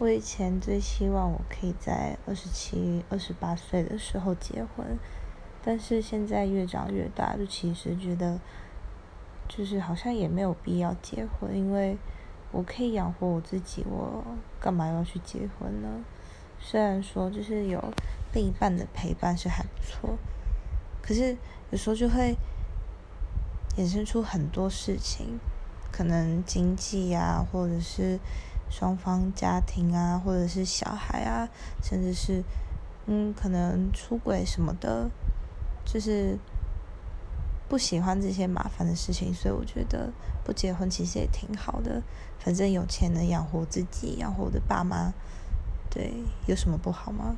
我以前最希望我可以在二十七、二十八岁的时候结婚，但是现在越长越大，就其实觉得，就是好像也没有必要结婚，因为我可以养活我自己，我干嘛要去结婚呢？虽然说就是有另一半的陪伴是还不错，可是有时候就会衍生出很多事情，可能经济啊，或者是。双方家庭啊，或者是小孩啊，甚至是嗯，可能出轨什么的，就是不喜欢这些麻烦的事情，所以我觉得不结婚其实也挺好的，反正有钱能养活自己，养活我的爸妈，对，有什么不好吗？